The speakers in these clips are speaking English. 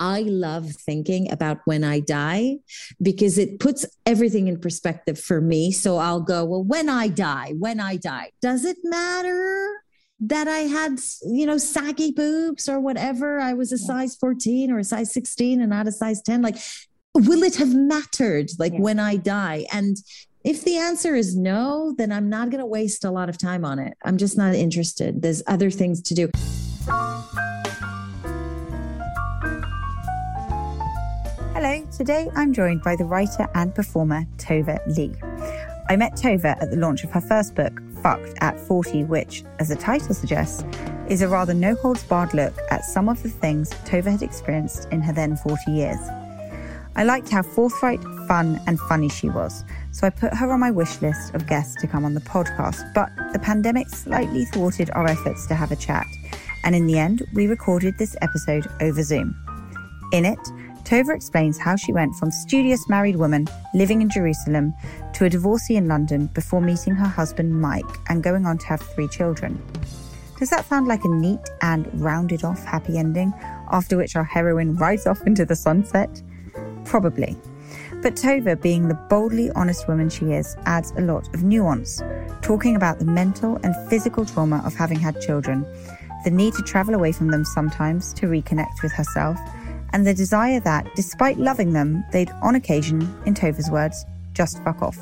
I love thinking about when I die because it puts everything in perspective for me. So I'll go, well, when I die, when I die, does it matter? that I had, you know, saggy boobs or whatever. I was a size 14 or a size 16 and not a size 10. Like, will it have mattered like yeah. when I die? And if the answer is no, then I'm not going to waste a lot of time on it. I'm just not interested. There's other things to do. Hello, today I'm joined by the writer and performer Tova Leigh. I met Tova at the launch of her first book, Fucked at 40, which, as the title suggests, is a rather no holds barred look at some of the things Tova had experienced in her then 40 years. I liked how forthright, fun, and funny she was, so I put her on my wish list of guests to come on the podcast. But the pandemic slightly thwarted our efforts to have a chat, and in the end, we recorded this episode over Zoom. In it, Tova explains how she went from studious married woman living in Jerusalem to a divorcee in London before meeting her husband Mike and going on to have three children. Does that sound like a neat and rounded off happy ending, after which our heroine rides off into the sunset? Probably. But Tova, being the boldly honest woman she is, adds a lot of nuance, talking about the mental and physical trauma of having had children, the need to travel away from them sometimes to reconnect with herself and the desire that, despite loving them, they'd on occasion, in Tova's words, just fuck off.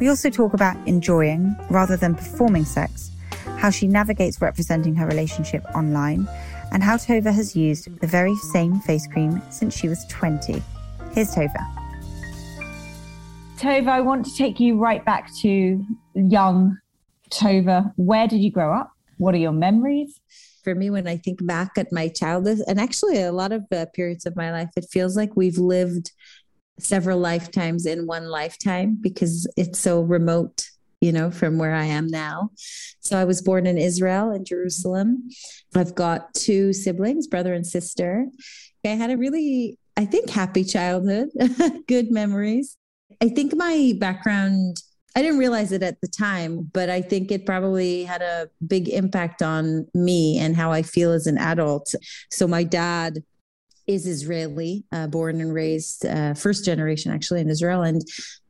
We also talk about enjoying rather than performing sex, how she navigates representing her relationship online, and how Tova has used the very same face cream since she was 20. Here's Tova. Tova, I want to take you right back to young Tova. Where did you grow up? What are your memories? For me when I think back at my childhood and actually a lot of uh, periods of my life, it feels like we've lived several lifetimes in one lifetime because it's so remote you know, from where I am now. So I was born in Israel, in Jerusalem. I've got two siblings, brother and sister. I had a really, I think, happy childhood, good memories. I think my background I didn't realize it at the time, but I think it probably had a big impact on me and how I feel as an adult. So my dad is Israeli, uh, born and raised uh, first generation actually in Israel, and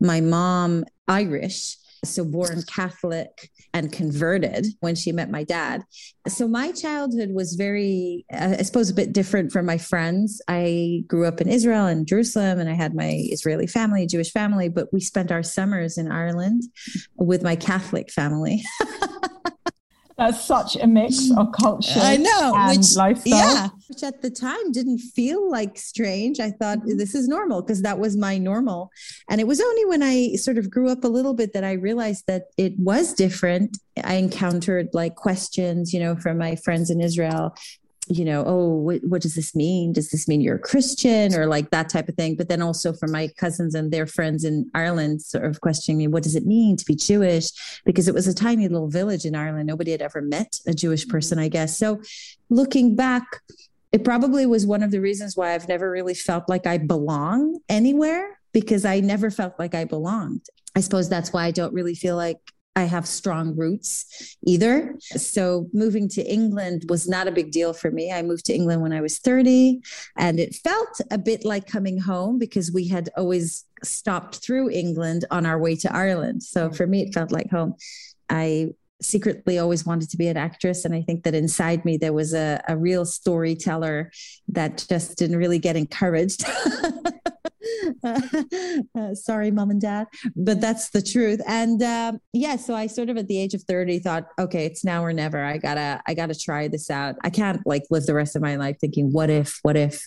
my mom Irish so born Catholic and converted when she met my dad. So my childhood was very, uh, I suppose, a bit different from my friends. I grew up in Israel and Jerusalem, and I had my Israeli family, Jewish family, but we spent our summers in Ireland with my Catholic family. That's such a mix of culture. I know, and which, lifestyle. Yeah, which at the time didn't feel like strange. I thought mm-hmm. this is normal because that was my normal. And it was only when I sort of grew up a little bit that I realized that it was different. I encountered like questions, you know, from my friends in Israel you know, oh, what, what, does this mean? Does this mean you're a Christian or like that type of thing? But then also for my cousins and their friends in Ireland, sort of questioning me, what does it mean to be Jewish? Because it was a tiny little village in Ireland. Nobody had ever met a Jewish mm-hmm. person, I guess. So looking back, it probably was one of the reasons why I've never really felt like I belong anywhere because I never felt like I belonged. I suppose that's why I don't really feel like I have strong roots either. So moving to England was not a big deal for me. I moved to England when I was 30 and it felt a bit like coming home because we had always stopped through England on our way to Ireland. So mm. for me, it felt like home. I secretly always wanted to be an actress. And I think that inside me, there was a, a real storyteller that just didn't really get encouraged. uh, sorry, mom and dad, but that's the truth. And um, yeah, so I sort of at the age of 30 thought, okay, it's now or never. I gotta, I gotta try this out. I can't like live the rest of my life thinking, what if, what if?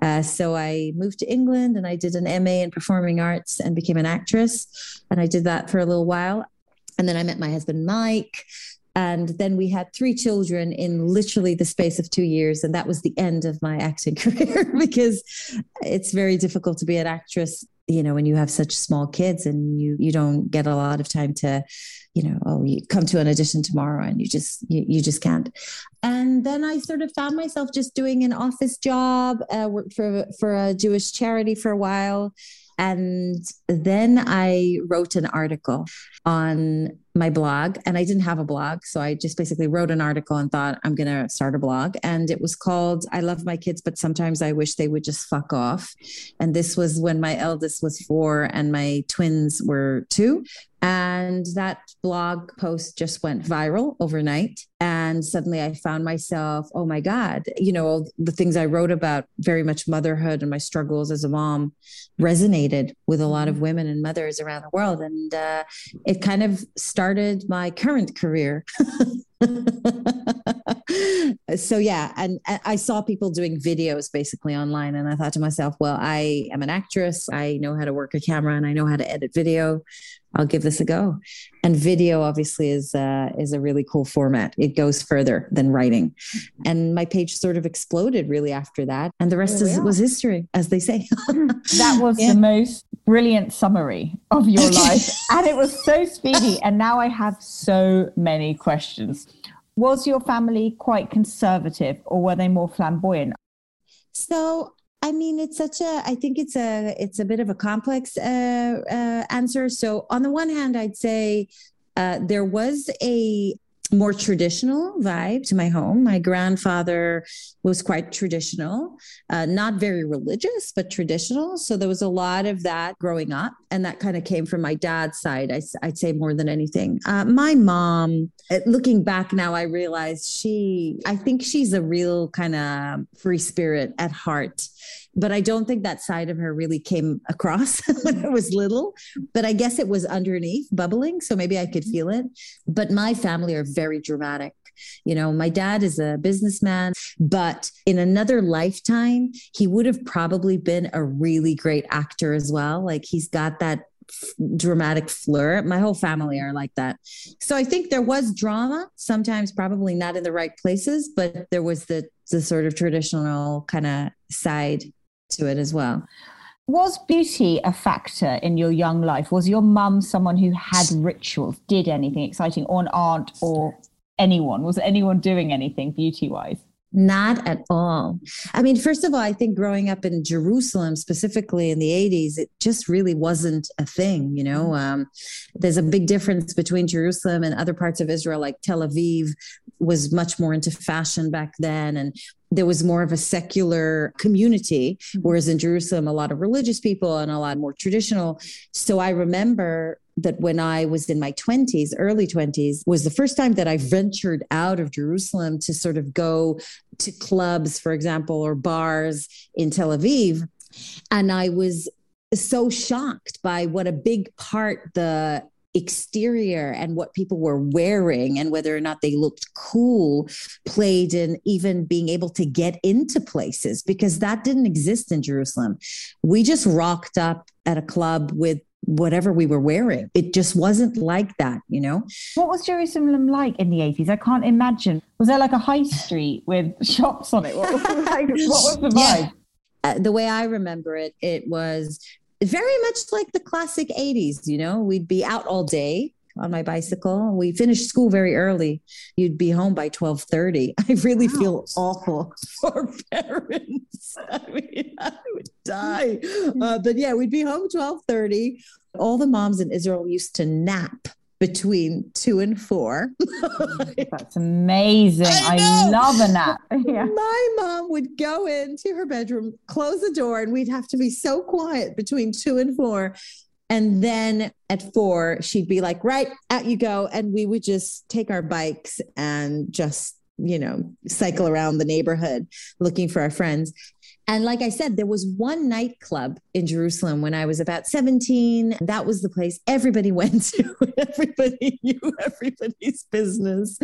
Uh, so I moved to England and I did an MA in performing arts and became an actress. And I did that for a little while. And then I met my husband, Mike. And then we had three children in literally the space of two years. And that was the end of my acting career because it's very difficult to be an actress you know when you have such small kids and you you don't get a lot of time to you know oh you come to an audition tomorrow and you just you, you just can't and then i sort of found myself just doing an office job uh, worked for for a jewish charity for a while and then I wrote an article on my blog, and I didn't have a blog. So I just basically wrote an article and thought, I'm going to start a blog. And it was called I Love My Kids, but sometimes I wish they would just fuck off. And this was when my eldest was four and my twins were two. And that blog post just went viral overnight. And suddenly I found myself, oh my God, you know, the things I wrote about very much motherhood and my struggles as a mom resonated with a lot of mm-hmm. women and mothers around the world. And uh, it kind of started my current career. so yeah and, and, i saw people doing videos basically online and i thought to myself well i am an actress i know how to work a camera and i know how to edit video I'll give this a go. And video obviously is uh, is a really cool format. It goes further than writing, and my page sort of exploded really after that. And the rest is, was history, as they say. that was yeah. the most brilliant summary of your life, and it was so speedy. And now I have so many questions. Was your family quite conservative, or were they more flamboyant? So I mean, it's such a. I think it's a. It's a bit of a complex uh, uh, answer. So on the one hand, I'd say uh, there was a more traditional vibe to my home. My grandfather was quite traditional, uh, not very religious, but traditional. So there was a lot of that growing up. And that kind of came from my dad's side, I, would say more than anything. Uh, my mom, uh, looking back now, I realize she, I think she's a real kind of free spirit at heart but I don't think that side of her really came across when I was little. But I guess it was underneath, bubbling. So maybe I could mm-hmm. feel it. But my family are very dramatic. You know, my dad is a businessman, but in another lifetime, he would have probably been a really great actor as well. Like he's got that dramatic flirt. My whole family are like that. So I think there was drama, sometimes probably not in the right places, but there was the the sort of traditional kind of side to it as well. Was beauty a factor in your young life? Was your mum someone who had rituals, did anything exciting, or an aunt or anyone? Was anyone doing anything beauty wise? Not at all. I mean, first of all, I think growing up in Jerusalem, specifically in the 80s, it just really wasn't a thing. You know, mm-hmm. um, there's a big difference between Jerusalem and other parts of Israel, like Tel Aviv was much more into fashion back then. And there was more of a secular community, mm-hmm. whereas in Jerusalem, a lot of religious people and a lot more traditional. So I remember that when I was in my 20s, early 20s, was the first time that I ventured out of Jerusalem to sort of go to clubs, for example, or bars in Tel Aviv. And I was so shocked by what a big part the exterior and what people were wearing and whether or not they looked cool played in even being able to get into places because that didn't exist in Jerusalem. We just rocked up at a club with whatever we were wearing. It just wasn't like that, you know? What was Jerusalem like in the 80s? I can't imagine. Was there like a high street with shops on it? What, like, what was the vibe? Yeah. Uh, the way I remember it, it was very much like the classic 80s, you know? We'd be out all day on my bicycle. We finished school very early. You'd be home by 12:30. I really wow. feel awful for parents. I mean, I would die. Uh, but yeah, we'd be home 12:30. All the moms in Israel used to nap between two and four. That's amazing. I, I, love a nap. Yeah. My mom would go into her bedroom, close the door, and we'd have to be so quiet between two and four. And then at four, she'd be like, right, out you go. And we would just take our bikes and just, you know, cycle around the neighborhood looking for our friends. And like I said, there was one nightclub in Jerusalem when I was about 17. That was the place everybody went to. everybody knew everybody's business.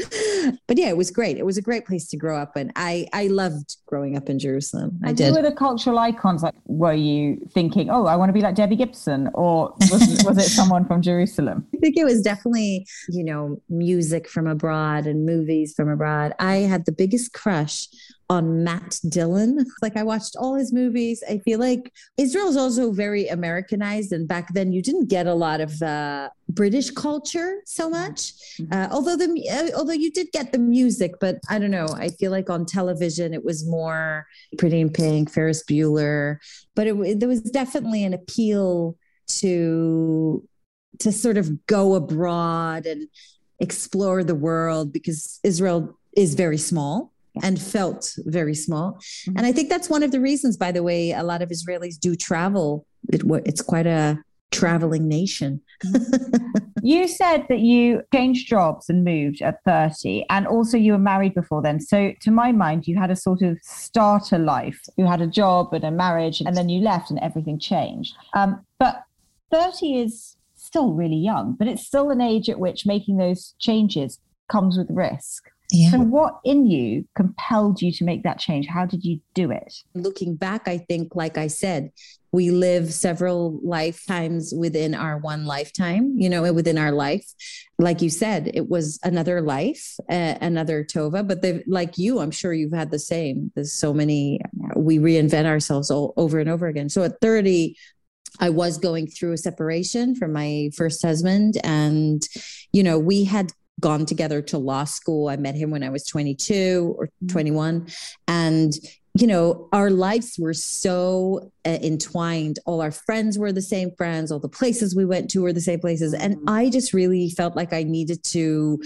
But yeah, it was great. It was a great place to grow up. And I, I loved growing up in Jerusalem. I and did. Who were the cultural icons? Like, were you thinking, oh, I want to be like Debbie Gibson? Or was, was it someone from Jerusalem? I think it was definitely, you know, music from abroad and movies from abroad. I had the biggest crush on Matt Dillon. Like I watched all his movies. I feel like Israel is also very Americanized, and back then you didn't get a lot of uh, British culture so much. Mm-hmm. Uh, although the uh, although you did get the music, but I don't know. I feel like on television it was more Pretty in Pink, Ferris Bueller, but it, there was definitely an appeal to to sort of go abroad and explore the world because Israel is very small and felt very small. Mm-hmm. And I think that's one of the reasons, by the way, a lot of Israelis do travel. It, it's quite a traveling nation. you said that you changed jobs and moved at 30, and also you were married before then. So, to my mind, you had a sort of starter life. You had a job and a marriage, and then you left and everything changed. Um, but 30 is still really young, but it's still an age at which making those changes comes with risk. Yeah. So, what in you compelled you to make that change? How did you do it? Looking back, I think, like I said, we live several lifetimes within our one lifetime, you know, within our life. Like you said, it was another life, uh, another Tova. But like you, I'm sure you've had the same. There's so many, we reinvent ourselves all, over and over again. So at 30, I was going through a separation from my first husband. And, you know, we had gone together to law school. I met him when I was 22 or mm-hmm. 21. And, you know, our lives were so uh, entwined. All our friends were the same friends, all the places we went to were the same places. And mm-hmm. I just really felt like I needed to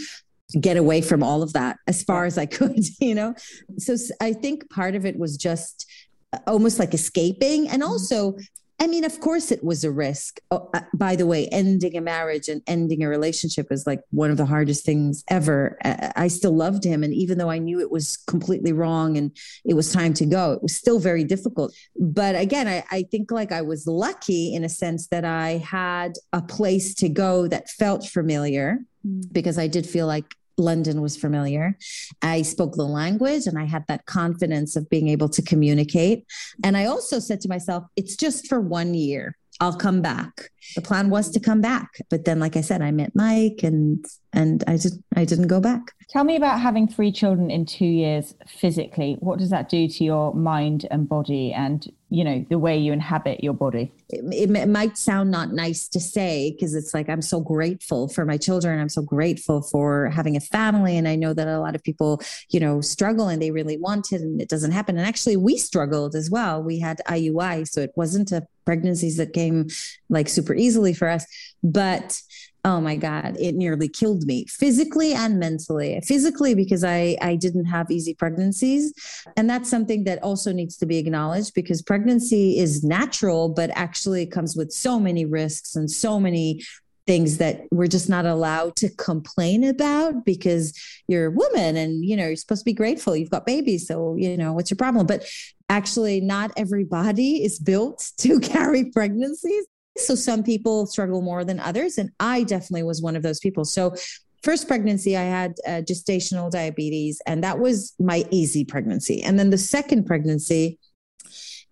get away from all of that as far as I could, you know? So I think part of it was just uh, almost like escaping and mm-hmm. also I mean, of course, it was a risk. Oh, uh, by the way, ending a marriage and ending a relationship is like one of the hardest things ever. I, I still loved him. And even though I knew it was completely wrong and it was time to go, it was still very difficult. But again, I, I think like I was lucky in a sense that I had a place to go that felt familiar mm. because I did feel like London was familiar. I spoke the language and I had that confidence of being able to communicate. And I also said to myself, it's just for one year. I'll come back. The plan was to come back, but then, like I said, I met Mike, and and I just I didn't go back. Tell me about having three children in two years physically. What does that do to your mind and body, and you know the way you inhabit your body? It, it might sound not nice to say because it's like I'm so grateful for my children. I'm so grateful for having a family, and I know that a lot of people, you know, struggle and they really want it, and it doesn't happen. And actually, we struggled as well. We had IUI, so it wasn't a pregnancies that came like super easily for us. But oh my god it nearly killed me physically and mentally physically because i i didn't have easy pregnancies. And that's something that also needs to be acknowledged because pregnancy is natural but actually comes with so many risks and so many things that we're just not allowed to complain about because you're a woman and you know you're supposed to be grateful. You've got babies so you know what's your problem? But actually not everybody is built to carry pregnancies so some people struggle more than others and i definitely was one of those people so first pregnancy i had uh, gestational diabetes and that was my easy pregnancy and then the second pregnancy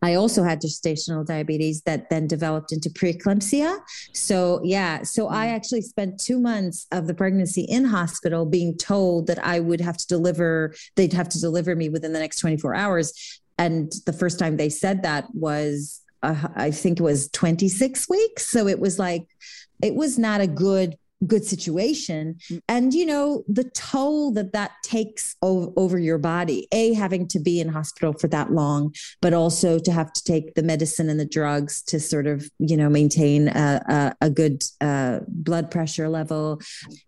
I also had gestational diabetes that then developed into preeclampsia. So, yeah, so I mm. actually spent two months of the pregnancy in hospital being told that I would have to deliver, they'd have to deliver me within the next 24 hours. And the first time they said that was, uh, I think it was 26 weeks. So it was like, it was not a good good situation mm. and you know the toll that that takes o- over your body a having to be in hospital for that long but also to have to take the medicine and the drugs to sort of you know maintain a, a, a good uh, blood pressure level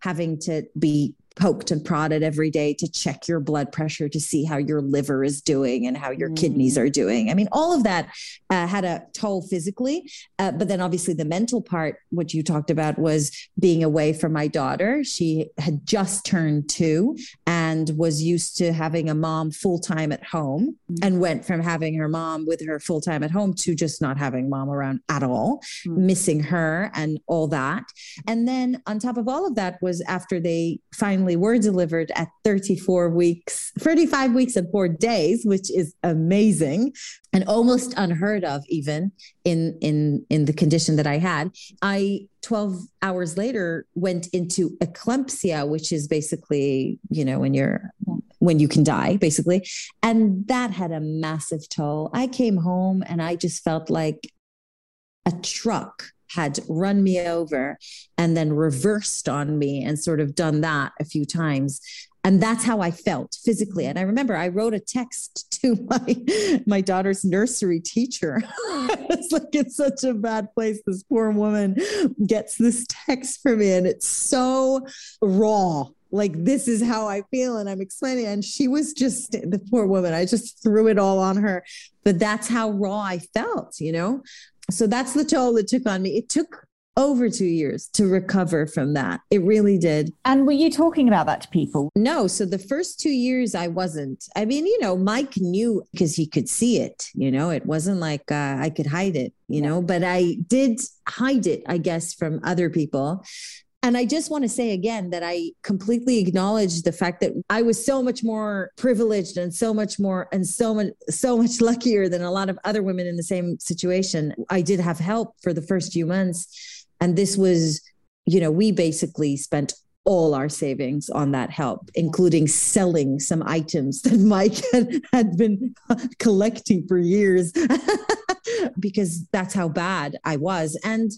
having to be poked and prodded every day to check your blood pressure to see how your liver is doing and how your mm. kidneys are doing. I mean, all of that uh, had a toll physically. Uh, but then obviously the mental part, what you talked about was being away from my daughter. She had just turned two and was used to having a mom full time at home mm. and went from having her mom with her full time at home to just not having mom around at all, mm. missing her and all that. And then on top of all of that was after they finally finally were delivered at 34 weeks, 35 weeks and four days, which is amazing and almost unheard of even in in in the condition that I had. I 12 hours later went into eclampsia, which is basically, you know, when you're when you can die, basically. And that had a massive toll. I came home and I just felt like a truck had run me over and then reversed on me and sort of done that a few times. And that's how i felt physically. And i remember i wrote a text to my my daughter's nursery teacher. It's like it's such a bad place. This poor woman gets this text from me and it's so raw. Like this is how i feel. And i'm explaining and she was just the poor woman i just threw it all on her. But that's how raw i felt you know so that's the toll it took on me. It took over two years to recover from that. It really did. And were you talking about that to people? No. So the first two years, I wasn't. I mean, you know, Mike knew because he could see it. You know, it wasn't like uh, I could hide it, you yeah. know, but I did hide it, I guess, from other people. And I just want to say again that I completely acknowledge the fact that I was so much more privileged and so much more and so much so much luckier than a lot of other women in the same situation. I did have help for the first few months and this was you know, we basically spent all our savings on that help, including selling some items that Mike had, had been collecting for years because that's how bad I was. And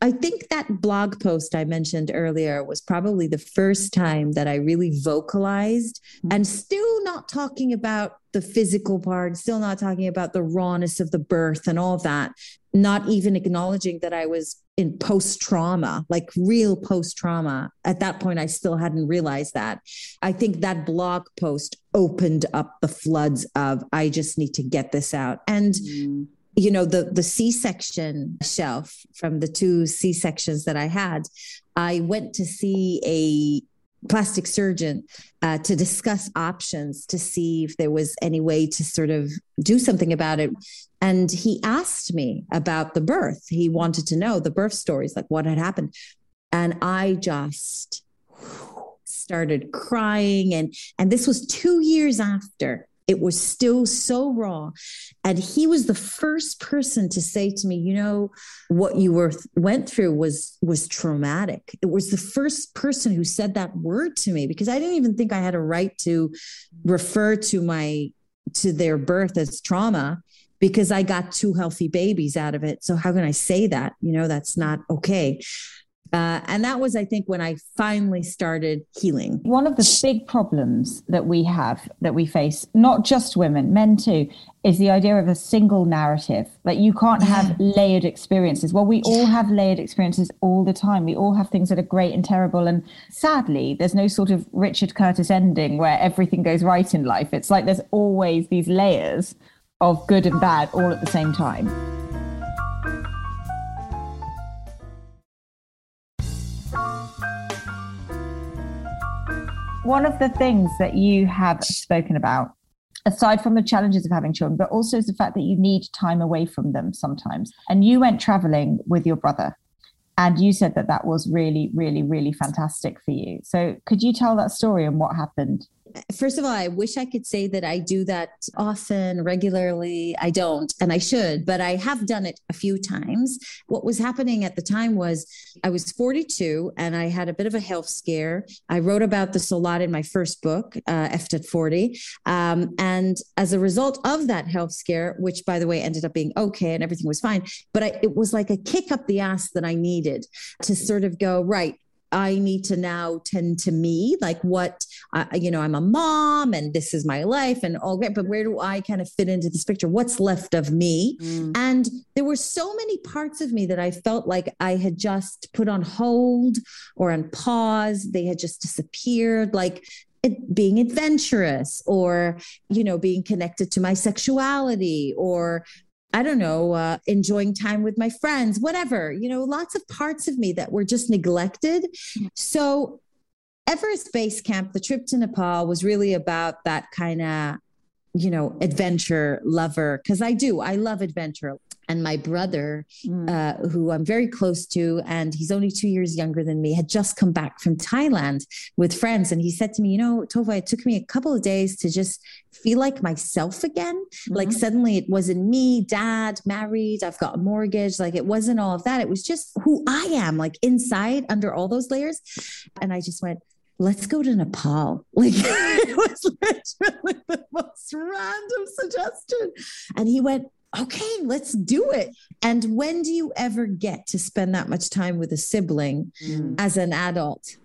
I think that blog post I mentioned earlier was probably the first time that I really vocalized mm-hmm. and still not talking about the physical part, still not talking about the rawness of the birth and all that, not even acknowledging that I was in post trauma, like real post trauma. At that point, I still hadn't realized that. I think that blog post opened up the floods of, I just need to get this out. And mm you know the the c-section shelf from the two c-sections that i had i went to see a plastic surgeon uh, to discuss options to see if there was any way to sort of do something about it. And he asked me about the birth. He wanted to know the birth stories like what had happened. And i just started crying. And and this was 2 years after it was still so raw. And he was the first person to say to me, you know, what you were went through was was traumatic. It was the first person who said that word to me because I didn't even think I had a right to refer to my to their birth as trauma because I got two healthy babies out of it. So how can I say that? You know, that's not okay. Uh, and that was, I think, when I finally started healing. One of the big problems that we have, that we face, not just women, men too, is the idea of a single narrative. That you can't have layered experiences. Well, we all have layered experiences all the time. We all have things that are great and terrible. And sadly, there's no sort of Richard Curtis ending where everything goes right in life. It's like there's always these layers of good and bad all at the same time. One of the things that you have spoken about aside from the challenges of having children, but also is the fact that you need time away from them sometimes. And you went traveling with your brother, and you said that that was really, really, really fantastic for you. So, could you tell that story and what happened? First of all, I wish I could say that I do that often, regularly. I don't, and I should, but I have done it a few times. What was happening at the time was I was 42 and I had a bit of a health scare. I wrote about this a lot in my first book, uh, Effed at 40. Um, and as a result of that health scare, which by the way ended up being okay and everything was fine, but I, it was like a kick up the ass that I needed to sort of go, right, I need to now tend to me, like what, uh, you know, I'm a mom and this is my life and all great, but where do I kind of fit into this picture? What's left of me? Mm. And there were so many parts of me that I felt like I had just put on hold or on pause. They had just disappeared. Like it, being adventurous or you know being connected to my sexuality or I don't know, uh, enjoying time with my friends, whatever, you know, lots of parts of me that were just neglected. So, Everest Base Camp, the trip to Nepal was really about that kind of, you know, adventure lover. Cause I do, I love adventure and my brother, mm. uh, who I'm very close to, and he's only two years younger than me, had just come back from Thailand with friends. And he said to me, You know, Tova, it took me a couple of days to just feel like myself again. Mm-hmm. Like suddenly it wasn't me, dad, married, I've got a mortgage. Like it wasn't all of that. It was just who I am, like inside under all those layers. And I just went, let's go to Nepal. Like it was literally the most random suggestion. And he went, okay, let's do it. And when do you ever get to spend that much time with a sibling mm. as an adult?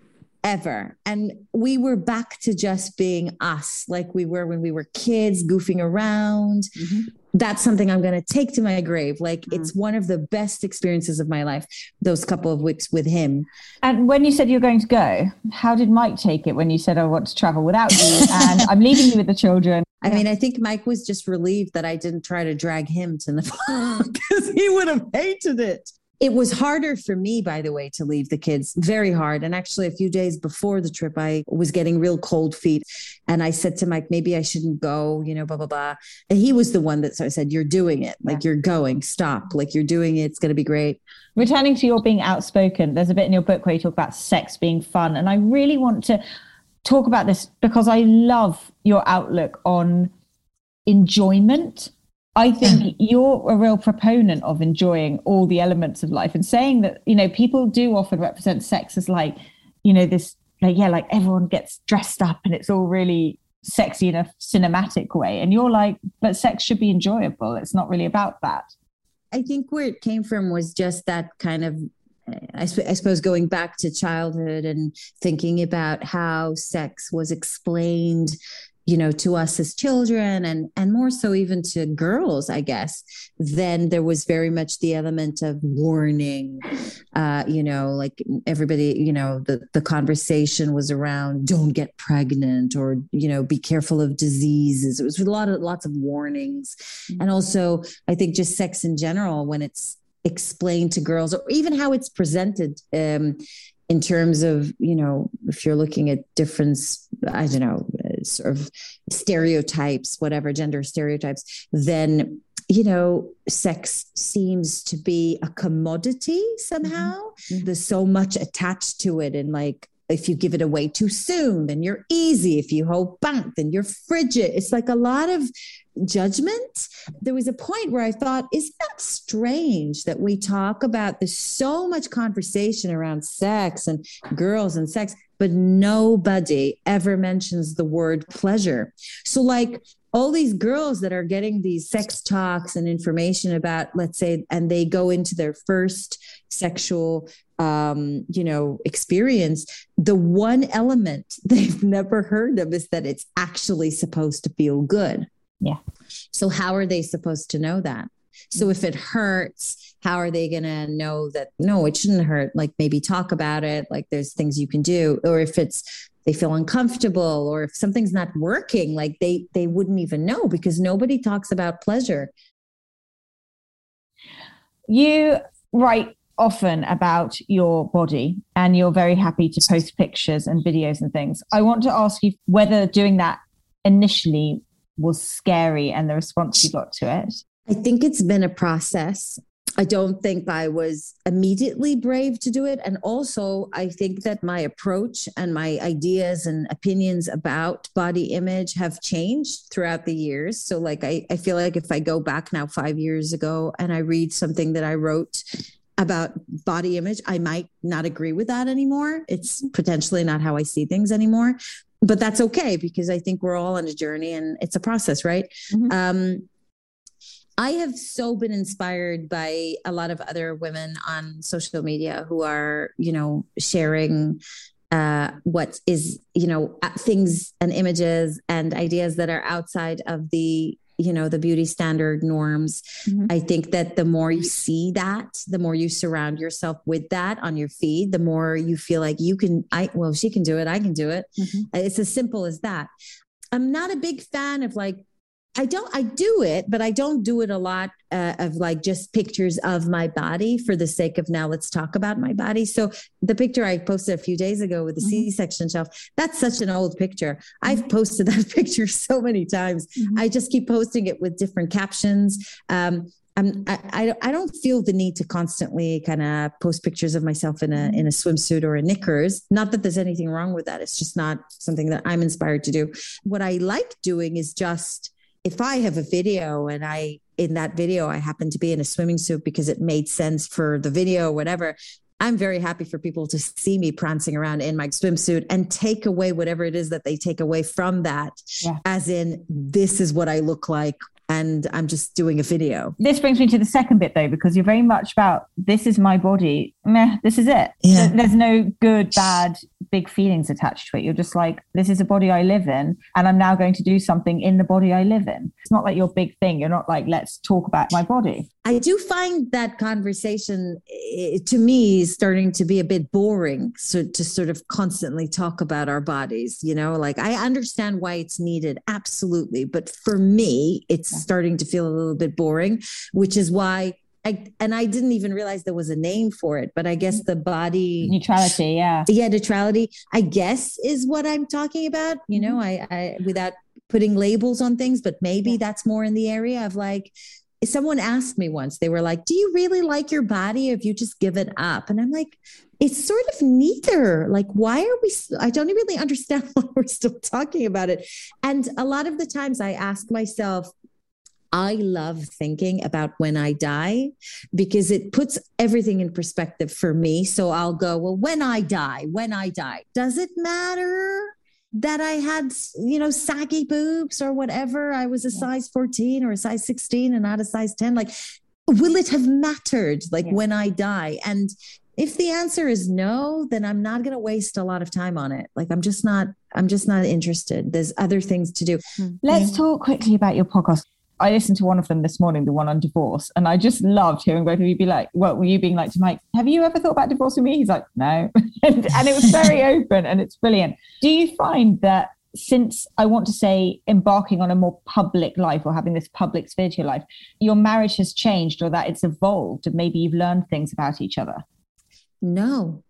Ever. And we were back to just being us, like we were when we were kids, goofing around. Mm-hmm that's something I'm going to take to my grave. Like mm. it's one of the best experiences of my life, those couple of weeks with him. And when you said you're going to go, how did Mike take it when you said, I want to travel without you and I'm leaving you with the children? I mean, I think Mike was just relieved that I didn't try to drag him to Nepal because he would have hated it. It was harder for me, by the way, to leave the kids, very hard. And actually, a few days before the trip, I was getting real cold feet. And I said to Mike, maybe I shouldn't go, you know, blah, blah, blah. And he was the one that so I said, You're doing it. Like, yeah. you're going, stop. Like, you're doing it. It's going to be great. Returning to your being outspoken, there's a bit in your book where you talk about sex being fun. And I really want to talk about this because I love your outlook on enjoyment I think mm. you're a real proponent of enjoying all the elements of life and saying that, you know, people do often represent sex as like, you know, this, like, yeah, like everyone gets dressed up and it's all really sexy in a cinematic way. And you're like, but sex should be enjoyable. It's not really about that. I think where it came from was just that kind of I, sp- I, suppose going back to childhood and thinking about how sex was explained you know to us as children and and more so even to girls i guess then there was very much the element of warning. Uh you know like everybody you know the the conversation was around don't get pregnant or you know be careful of diseases. It was a lot of lots of warnings. Mm-hmm. and also i think just sex in general when it's explained to girls or even how it's presented um in terms of you know if you're looking at different i don't know sort of stereotypes, whatever gender stereotypes, then you know, sex seems to be a commodity somehow. Mm-hmm. There's so much attached to it, and like if you give it away too soon, then you're easy. If you hold back, then you're frigid. It's like a lot of judgment. There was a point where I thought, isn't that strange that we talk about there's so much conversation around sex and girls and sex, but nobody ever mentions the word pleasure. So, like, all these girls that are getting these sex talks and information about let's say and they go into their first sexual um you know experience the one element they've never heard of is that it's actually supposed to feel good yeah. So how are they supposed to know that? So if it hurts, how are they going to know that no, it shouldn't hurt? Like maybe talk about it, like there's things you can do. Or if it's they feel uncomfortable or if something's not working, like they they wouldn't even know because nobody talks about pleasure. You write often about your body and you're very happy to post pictures and videos and things. I want to ask you whether doing that initially was scary and the response you got to it? I think it's been a process. I don't think I was immediately brave to do it. And also, I think that my approach and my ideas and opinions about body image have changed throughout the years. So, like, I, I feel like if I go back now five years ago and I read something that I wrote about body image, I might not agree with that anymore. It's potentially not how I see things anymore but that's okay because I think we're all on a journey and it's a process, right? Mm-hmm. Um, I have so been inspired by a lot of other women on social media who are, you know, sharing uh, what is, you know, things and images and ideas that are outside of the you know the beauty standard norms mm-hmm. i think that the more you see that the more you surround yourself with that on your feed the more you feel like you can i well she can do it i can do it mm-hmm. it's as simple as that i'm not a big fan of like I don't, I do it, but I don't do it a lot uh, of like just pictures of my body for the sake of now let's talk about my body. So the picture I posted a few days ago with the mm-hmm. C section shelf, that's such an old picture. Mm-hmm. I've posted that picture so many times. Mm-hmm. I just keep posting it with different captions. Um, I'm, I, I don't feel the need to constantly kind of post pictures of myself in a mm-hmm. in a swimsuit or a knickers. Not that there's anything wrong with that. It's just not something that I'm inspired to do. What I like doing is just if I have a video and I in that video I happen to be in a swimming suit because it made sense for the video, whatever. I'm very happy for people to see me prancing around in my swimsuit and take away whatever it is that they take away from that, yeah. as in, this is what I look like and I'm just doing a video. This brings me to the second bit though, because you're very much about this is my body. Meh, this is it. Yeah. There's no good, bad, big feelings attached to it. You're just like, this is a body I live in, and I'm now going to do something in the body I live in. It's not like your big thing. You're not like, let's talk about my body. I do find that conversation eh, to me is starting to be a bit boring. So to sort of constantly talk about our bodies, you know, like I understand why it's needed, absolutely. But for me, it's starting to feel a little bit boring, which is why I, and I didn't even realize there was a name for it, but I guess the body neutrality, yeah, yeah, neutrality, I guess is what I'm talking about. You know, mm-hmm. I, I without putting labels on things, but maybe yeah. that's more in the area of like. Someone asked me once, they were like, Do you really like your body if you just give it up? And I'm like, It's sort of neither. Like, why are we? I don't really understand why we're still talking about it. And a lot of the times I ask myself, I love thinking about when I die because it puts everything in perspective for me. So I'll go, well, when I die, when I die, does it matter? that I had, you know, saggy boobs or whatever. I was a size 14 or a size 16 and not a size 10. Like, will it have mattered like yeah. when I die? And if the answer is no, then I'm not going to waste a lot of time on it. Like, I'm just not, I'm just not interested. There's other things to do. Hmm. Let's yeah. talk quickly about your podcast. I listened to one of them this morning, the one on divorce, and I just loved hearing both of you be like, "Well, were you being like to Mike? Have you ever thought about divorcing me?" He's like, "No," and, and it was very open and it's brilliant. Do you find that since I want to say embarking on a more public life or having this public sphere to your life, your marriage has changed or that it's evolved and maybe you've learned things about each other? No,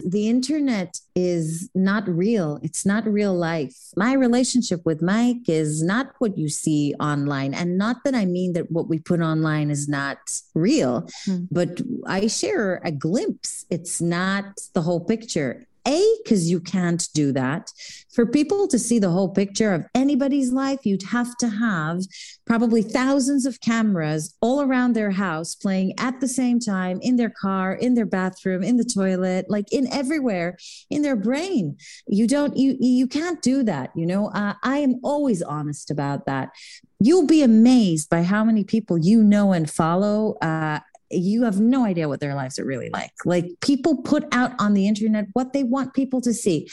the internet is not real. It's not real life. My relationship with Mike is not what you see online. And not that I mean that what we put online is not real, mm. but I share a glimpse. It's not the whole picture. A, because you can't do that. For people to see the whole picture of anybody's life, you'd have to have probably thousands of cameras all around their house playing at the same time in their car, in their bathroom, in the toilet, like in everywhere in their brain. You don't, you, you can't do that. You know, uh, I am always honest about that you'll be amazed by how many people you know and follow uh, you have no idea what their lives are really like. Like people put out on the internet what they want people to see.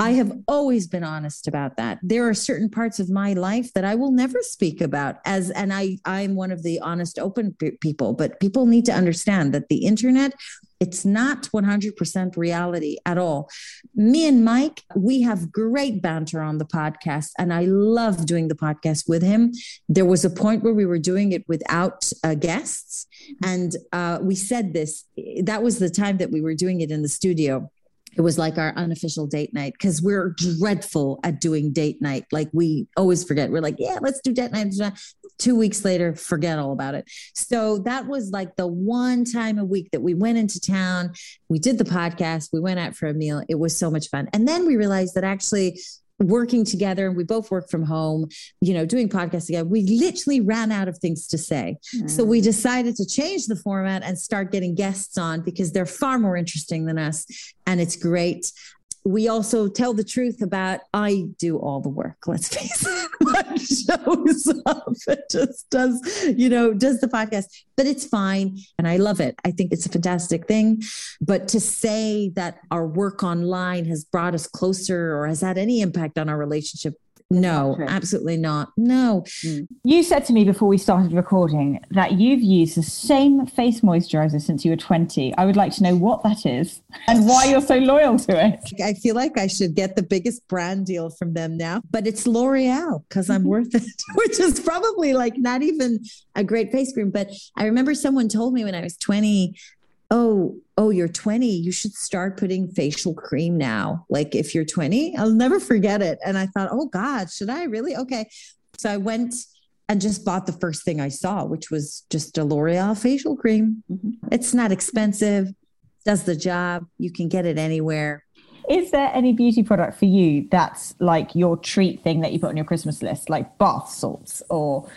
I have always been honest about that. There are certain parts of my life that I will never speak about as and I I'm one of the honest open people, but people need to understand that the internet it's not 100% reality at all. Me and Mike, we have great banter on the podcast, and I love doing the podcast with him. There was a point where we were doing it without uh, guests, and uh, we said this. That was the time that we were doing it in the studio it was like our unofficial date night because we're dreadful at doing date night. Like we always forget. We're like, yeah, let's do date night. Two weeks later, forget all about it. So that was like the one time a week that we went into town. We did the podcast. We went out for a meal. It was so much fun. And then we realized that actually working together and we both work from home, you know, doing podcasts together, we literally ran out of things to say. Mm. So we decided to change the format and start getting guests on because they're far more interesting than us. And it's great. We also tell the truth about I do all the work. Let's face it, Mike shows up and just does, you know, does the podcast, but it's fine. And I love it. I think it's a fantastic thing. But to say that our work online has brought us closer or has had any impact on our relationship, no, absolutely not. No. Mm. You said to me before we started recording that you've used the same face moisturizer since you were 20. I would like to know what that is and why you're so loyal to it. I feel like I should get the biggest brand deal from them now, but it's L'Oreal because I'm worth it, which is probably like not even a great face cream. But I remember someone told me when I was 20 oh oh you're 20 you should start putting facial cream now. Like if you're 20 i'll never forget it. And i thought oh god should i really? Okay. So i went and just bought the first thing i saw which was just a l'oreal facial cream. Mm-hmm. it's not expensive. Does the job. You can get it anywhere. Is there any beauty product for you that's like your treat thing that you put on your christmas list? Like bath salts or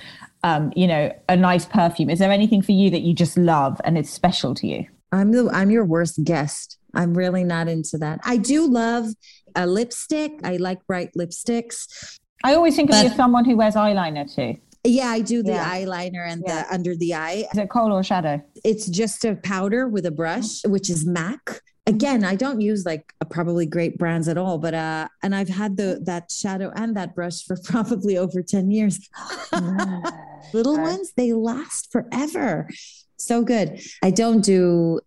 um, you know a nice perfume. Is there anything for you that you just love and it's special to you I'm the I'm your worst guest. I'm really not into that. I do love a lipstick. I like bright lipsticks. I always think of you as someone who wears eyeliner too. Yeah, I do the yeah. eyeliner and yeah. the under the eye. Is it kohl or shadow? It's just a powder with a brush, which is MAC. Again, I don't use like probably great brands at all, but uh, and I've had the that shadow and that brush for probably over 10 years. Little ones, they last forever so good. I don't do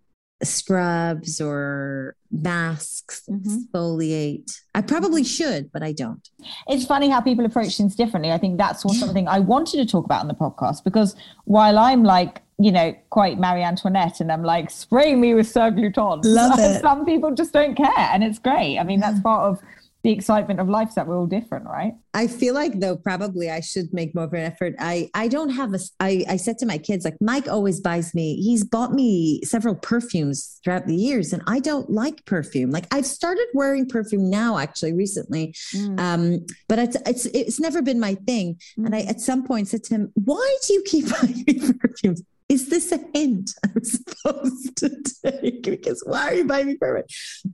scrubs or masks, mm-hmm. exfoliate. I probably should, but I don't. It's funny how people approach things differently. I think that's what, something I wanted to talk about on the podcast because while I'm like, you know, quite Marie Antoinette and I'm like, spray me with Serge Lutens. Love it. Some people just don't care. And it's great. I mean, that's part of the excitement of life is that we're all different, right? I feel like though probably I should make more of an effort. I I don't have a I I said to my kids like Mike always buys me. He's bought me several perfumes throughout the years and I don't like perfume. Like I've started wearing perfume now actually recently. Mm. Um but it's it's it's never been my thing. Mm. And I at some point said to him, "Why do you keep buying me perfumes?" Is this a hint I'm supposed to take? Because why are you buying me perfume?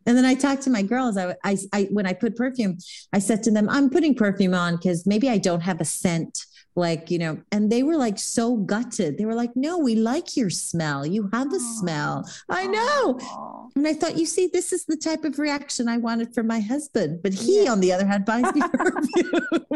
And then I talked to my girls. I, I, I when I put perfume, I said to them, I'm putting perfume on because maybe I don't have a scent like you know and they were like so gutted they were like no we like your smell you have a smell i know and i thought you see this is the type of reaction i wanted from my husband but he yeah. on the other hand buys me perfume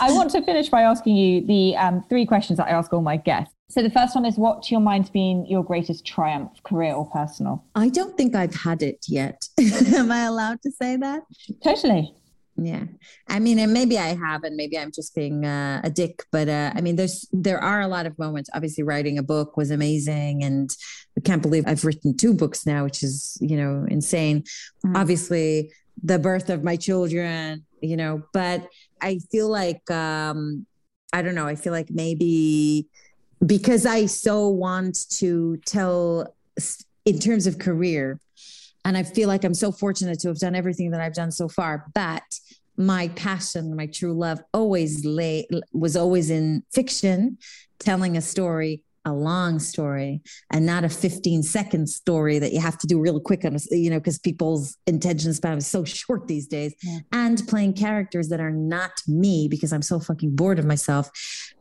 i want to finish by asking you the um, three questions that i ask all my guests so the first one is what to your mind's been your greatest triumph, career or personal? I don't think I've had it yet. Am I allowed to say that? Totally. Yeah. I mean, and maybe I have, and maybe I'm just being uh, a dick, but uh, I mean, there's, there are a lot of moments. Obviously, writing a book was amazing. And I can't believe I've written two books now, which is, you know, insane. Mm. Obviously, the birth of my children, you know, but I feel like, um, I don't know, I feel like maybe because I so want to tell in terms of career. And I feel like I'm so fortunate to have done everything that I've done so far. But my passion, my true love always lay was always in fiction, telling a story a long story and not a 15 second story that you have to do real quick on you know because people's attention span is so short these days yeah. and playing characters that are not me because i'm so fucking bored of myself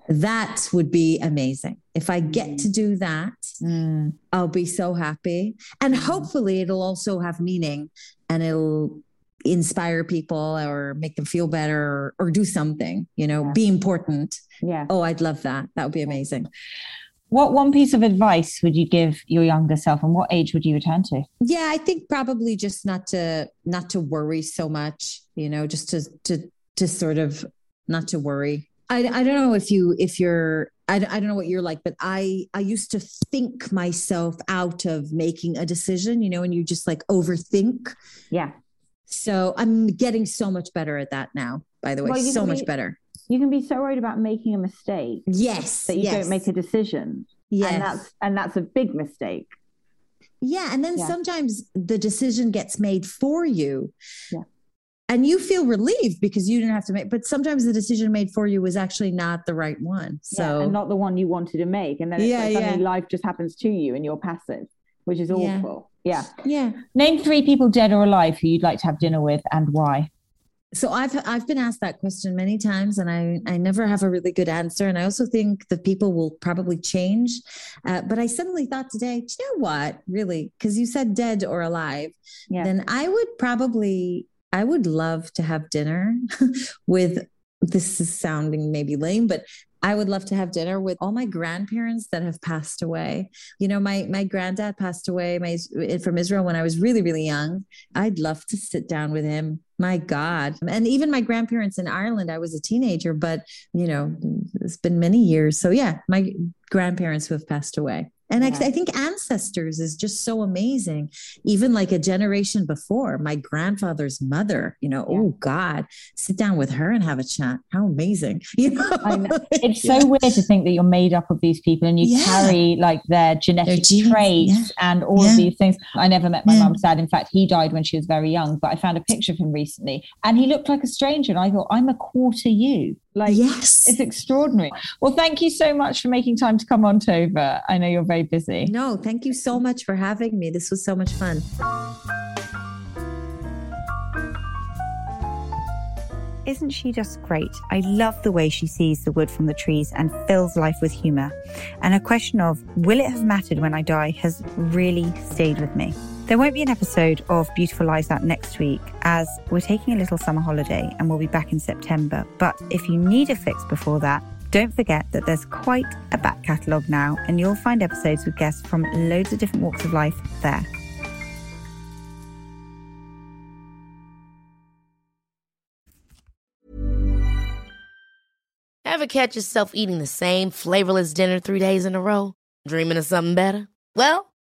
that would be amazing if i get mm. to do that mm. i'll be so happy and mm. hopefully it'll also have meaning and it'll inspire people or make them feel better or, or do something you know yeah. be important yeah oh i'd love that that would be amazing what one piece of advice would you give your younger self and what age would you return to? Yeah, I think probably just not to not to worry so much, you know, just to to to sort of not to worry. I I don't know if you if you're I, I don't know what you're like, but I I used to think myself out of making a decision, you know, and you just like overthink. Yeah. So I'm getting so much better at that now, by the way, well, so much better you can be so worried about making a mistake yes that you yes. don't make a decision yes and that's and that's a big mistake yeah and then yeah. sometimes the decision gets made for you yeah and you feel relieved because you didn't have to make but sometimes the decision made for you was actually not the right one so yeah, and not the one you wanted to make and then yeah, suddenly yeah. life just happens to you and you're passive which is awful Yeah. Yeah. Name three people dead or alive who you'd like to have dinner with and why. So I've I've been asked that question many times, and I I never have a really good answer. And I also think the people will probably change. Uh, but I suddenly thought today, you know what? Really, because you said dead or alive, yeah. then I would probably I would love to have dinner with. This is sounding maybe lame, but I would love to have dinner with all my grandparents that have passed away. You know, my my granddad passed away my, eh, from Israel when I was really really young. I'd love to sit down with him. My God, and even my grandparents in Ireland. I was a teenager, but you know, it's been many years. So yeah, my grandparents who have passed away. And yeah. I, I, think ancestors is just so amazing. Even like a generation before, my grandfather's mother, you know, yeah. oh God, sit down with her and have a chat. How amazing. You know? It's so yeah. weird to think that you're made up of these people and you carry like their genetic their traits and all of these things. I never met my mum's dad. In fact, he died when she was very young, but I found a picture of him recently and he looked like a stranger. And I thought, I'm a quarter you. Like, yes, it's extraordinary. Well, thank you so much for making time to come on, Tova. I know you're very busy. No, thank you so much for having me. This was so much fun. Isn't she just great? I love the way she sees the wood from the trees and fills life with humour. And a question of, will it have mattered when I die, has really stayed with me. There won't be an episode of Beautiful Lies out next week as we're taking a little summer holiday and we'll be back in September. But if you need a fix before that, don't forget that there's quite a back catalogue now, and you'll find episodes with guests from loads of different walks of life there. Ever catch yourself eating the same flavorless dinner three days in a row? Dreaming of something better? Well,